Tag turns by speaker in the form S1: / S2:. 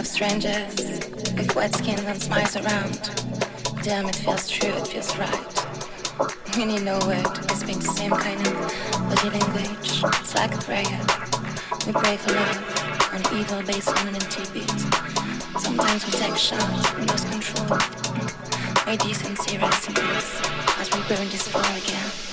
S1: of strangers with wet skin and smiles around. Damn, it feels true, it feels right. We need no word, we speak the same kind of body language. It's like a prayer. We pray for love and evil based on an empty beat. Sometimes we take shots, we lose control. Our decency rest in peace as we burn this fire again.